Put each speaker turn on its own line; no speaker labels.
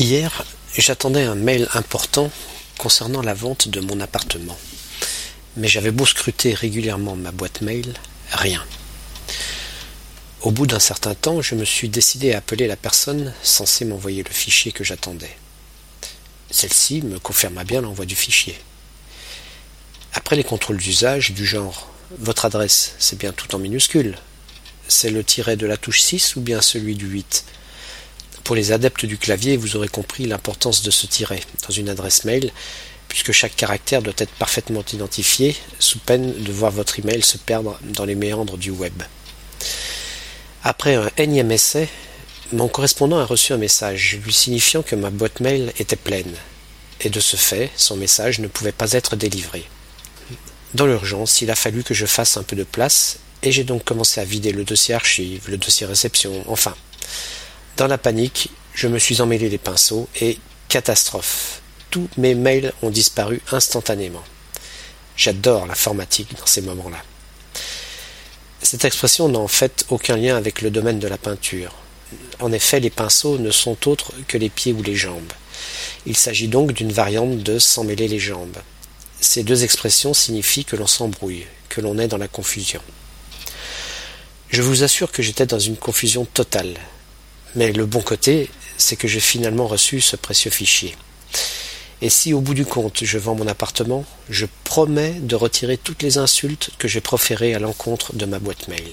Hier, j'attendais un mail important concernant la vente de mon appartement. Mais j'avais beau scruter régulièrement ma boîte mail, rien. Au bout d'un certain temps, je me suis décidé à appeler la personne censée m'envoyer le fichier que j'attendais. Celle-ci me confirma bien l'envoi du fichier. Après les contrôles d'usage du genre Votre adresse, c'est bien tout en minuscule. C'est le tiret de la touche 6 ou bien celui du 8 pour les adeptes du clavier, vous aurez compris l'importance de ce tiret dans une adresse mail, puisque chaque caractère doit être parfaitement identifié, sous peine de voir votre email se perdre dans les méandres du web. Après un énième essai, mon correspondant a reçu un message lui signifiant que ma boîte mail était pleine, et de ce fait, son message ne pouvait pas être délivré. Dans l'urgence, il a fallu que je fasse un peu de place, et j'ai donc commencé à vider le dossier archive, le dossier réception, enfin, dans la panique, je me suis emmêlé les pinceaux et catastrophe. Tous mes mails ont disparu instantanément. J'adore l'informatique dans ces moments-là. Cette expression n'a en fait aucun lien avec le domaine de la peinture. En effet, les pinceaux ne sont autres que les pieds ou les jambes. Il s'agit donc d'une variante de s'emmêler les jambes. Ces deux expressions signifient que l'on s'embrouille, que l'on est dans la confusion. Je vous assure que j'étais dans une confusion totale. Mais le bon côté, c'est que j'ai finalement reçu ce précieux fichier. Et si au bout du compte je vends mon appartement, je promets de retirer toutes les insultes que j'ai proférées à l'encontre de ma boîte mail.